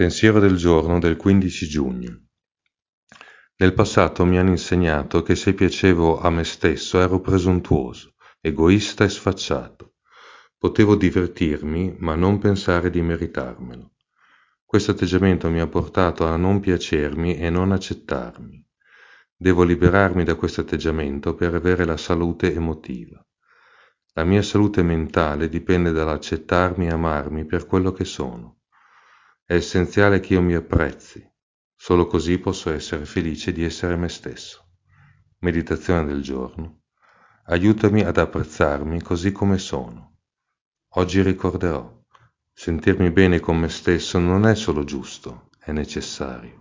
Pensiero del giorno del 15 giugno. Nel passato mi hanno insegnato che se piacevo a me stesso ero presuntuoso, egoista e sfacciato. Potevo divertirmi, ma non pensare di meritarmelo. Questo atteggiamento mi ha portato a non piacermi e non accettarmi. Devo liberarmi da questo atteggiamento per avere la salute emotiva. La mia salute mentale dipende dall'accettarmi e amarmi per quello che sono. È essenziale che io mi apprezzi, solo così posso essere felice di essere me stesso. Meditazione del giorno. Aiutami ad apprezzarmi così come sono. Oggi ricorderò, sentirmi bene con me stesso non è solo giusto, è necessario.